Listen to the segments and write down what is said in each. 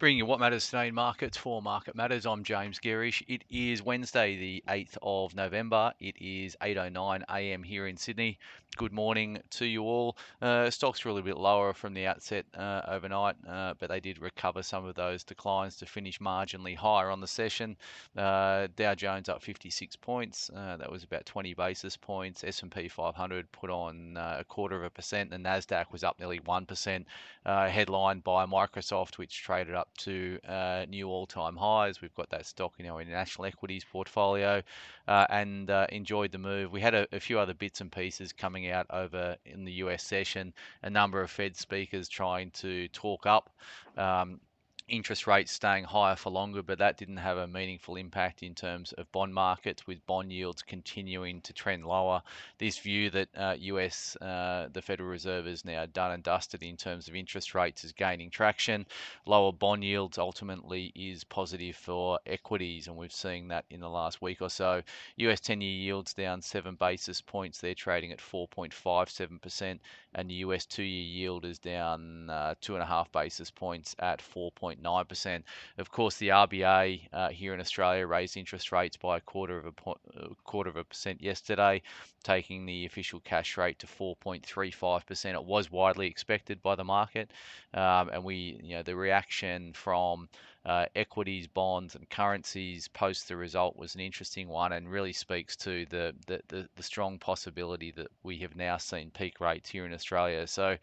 Bringing you what matters today in markets for Market Matters. I'm James Gerrish. It is Wednesday, the 8th of November. It is 8:09 a.m. here in Sydney. Good morning to you all. Uh, stocks were a little bit lower from the outset uh, overnight, uh, but they did recover some of those declines to finish marginally higher on the session. Uh, Dow Jones up 56 points. Uh, that was about 20 basis points. S&P 500 put on uh, a quarter of a percent. The Nasdaq was up nearly one percent, headlined by Microsoft, which traded up up to uh, new all-time highs. We've got that stock in our international equities portfolio, uh, and uh, enjoyed the move. We had a, a, few other bits and pieces coming out over in the US session. A number of Fed speakers trying to talk up. Um, interest rates staying higher for longer, but that didn't have a meaningful impact in terms of bond markets, with bond yields continuing to trend lower. This view that uh, US, uh, the Federal Reserve, is now done and dusted in terms of interest rates is gaining traction. Lower bond yields ultimately is positive for equities, and we've seen that in the last week or so. US 10 year yields down seven basis points, they're trading at 4.57%, and the US two year yield is down uh, two and a half basis points at 4. 0.9%. Of course, the RBA uh, here in Australia raised interest rates by a quarter of a, point, a quarter of a percent yesterday, taking the official cash rate to 4.35%. It was widely expected by the market, um, and we, you know, the reaction from uh, equities, bonds, and currencies post the result was an interesting one and really speaks to the, the, the, the strong possibility that we have now seen peak rates here in Australia. So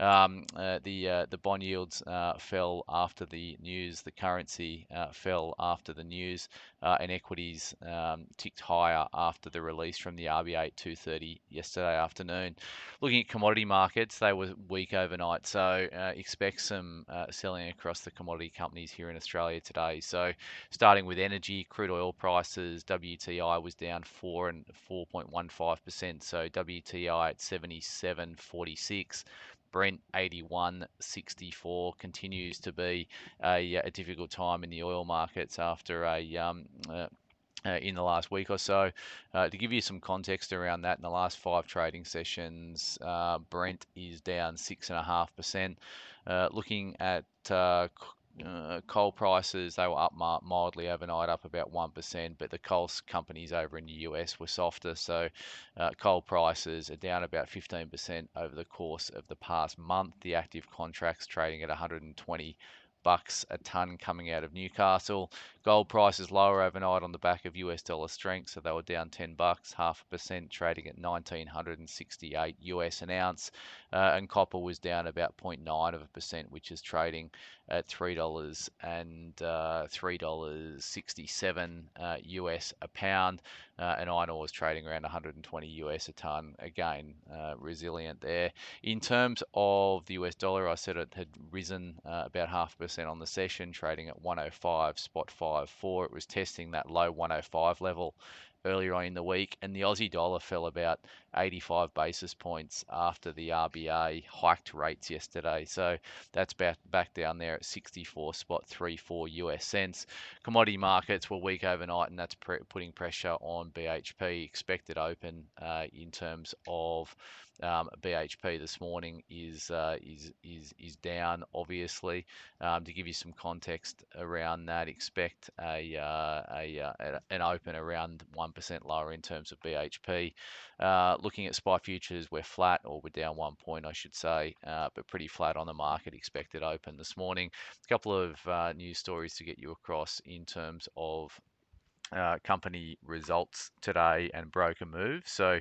um, uh, the uh, the bond yields uh, fell after the news, the currency uh, fell after the news, uh, and equities um, ticked higher after the release from the RBA at 2:30 yesterday afternoon. Looking at commodity markets, they were weak overnight, so expect some selling across the commodity companies here in Australia today. So, starting with energy, crude oil prices, WTI was down four and 4.15%. So, WTI at 77.46. Brent 81.64 continues to be a, a, difficult time in the oil markets after a um, uh, uh, in the last week or so. Uh, to give you some context around that, in the last five trading sessions, uh, Brent is down 6.5%. Uh, looking at uh, coal prices they were up mildly overnight, up about one percent, but the coal companies over in the US were softer. So uh, coal prices are down about 15% over the course of the past month. The active contracts trading at 120 bucks a ton coming out of Newcastle. Gold prices lower overnight on the back of US dollar strength, so they were down 10 bucks, half a percent, trading at 1968 US an ounce. Uh, and copper was down about 0.9 of a percent, which is trading at three dollars and uh, three dollars 67 uh, US a pound. Uh, and iron ore was trading around 120 US a ton. Again, uh, resilient there. In terms of the US dollar, I said it had risen uh, about half a percent on the session, trading at 105 spot 54. It was testing that low 105 level earlier on in the week, and the Aussie dollar fell about 85 basis points after the RBA hiked rates yesterday. So that's back back down there at 64 spot 34 US cents. Commodity markets were weak overnight, and that's pre- putting pressure on BHP. Expected open uh, in terms of um, BHP this morning is uh, is is is down. Obviously, um, to give you some context around that, expect a, uh, a uh, an open around one percent lower in terms of BHP. Uh, looking at SPI futures, we're flat or we're down one point, I should say, uh, but pretty flat on the market. Expected open this morning. A couple of uh, news stories to get you across in terms of uh, company results today and broker moves. So,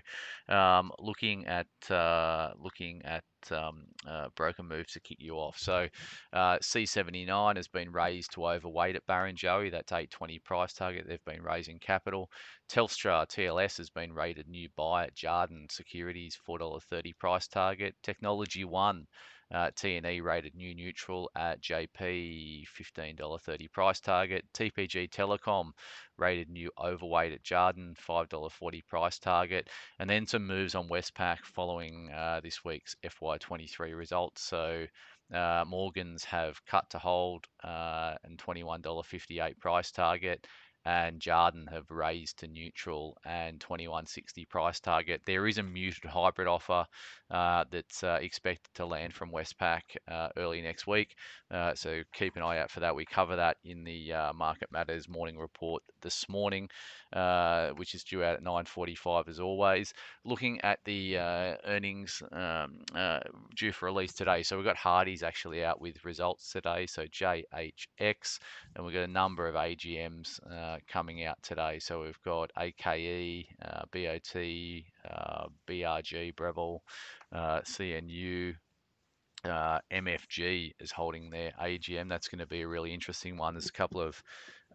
um, looking at uh, looking at um, uh, broker moves to kick you off. So, uh, C79 has been raised to overweight at Barrenjoey. That's 820 price target. They've been raising capital. Telstra TLS has been rated new buy at Jarden Securities $4.30 price target. Technology One uh, TNE rated new neutral at JP $15.30 price target. TPG Telecom rated new overweight at Jarden $5.40 price target. And then some moves on Westpac following uh, this week's FY23 results. So uh, Morgans have cut to hold uh, and $21.58 price target. And Jarden have raised to neutral and 2160 price target. There is a muted hybrid offer uh, that's uh, expected to land from Westpac uh, early next week. Uh, so keep an eye out for that. We cover that in the uh, Market Matters morning report this morning, uh, which is due out at 9:45 as always. Looking at the earnings um, due for release today. So we've got Hardie's actually out with results today. So JHX, and we've got a number of AGMs coming out today. So we've got AKE, BOT, BRG, Breville uh, CNU, uh, MFG is holding their AGM. That's going to be a really interesting one. There's a couple of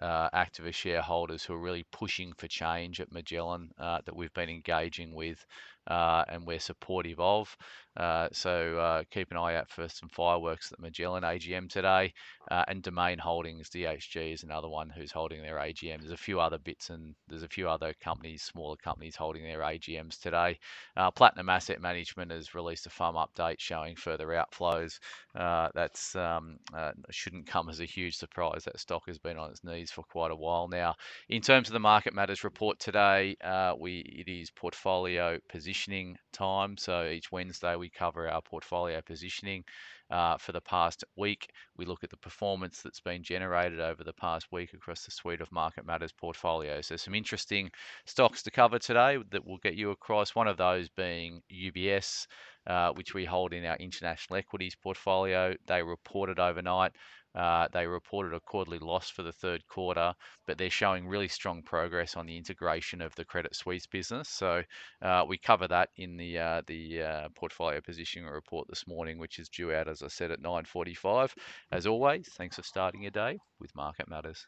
uh, activist shareholders who are really pushing for change at Magellan uh, that we've been engaging with uh, and we're supportive of. Uh, so uh, keep an eye out for some fireworks at Magellan AGM today. Uh, and Domain Holdings, DHG, is another one who's holding their AGM. There's a few other bits and there's a few other companies, smaller companies, holding their AGMs today. Uh, Platinum Asset Management has released a FUM update showing further outflows. Uh, that's um, shouldn't come as a huge surprise. That stock has been on its knees for quite a while now. In terms of the Market Matters report today, we it is portfolio positioning time. So each Wednesday we cover our portfolio positioning. Uh, for the past week, we look at the performance that's been generated over the past week across the suite of Market Matters portfolios. So some interesting stocks to cover today that will get you across. One of those being UBS, uh, which we hold in our international equities portfolio. They reported overnight. Uh, they reported a quarterly loss for the third quarter, but they're showing really strong progress on the integration of the Credit Suisse business. So uh, we cover that in the uh, the uh, portfolio positioning report this morning, which is due out, as I said, at 9:45. As always, thanks for starting your day with Market Matters.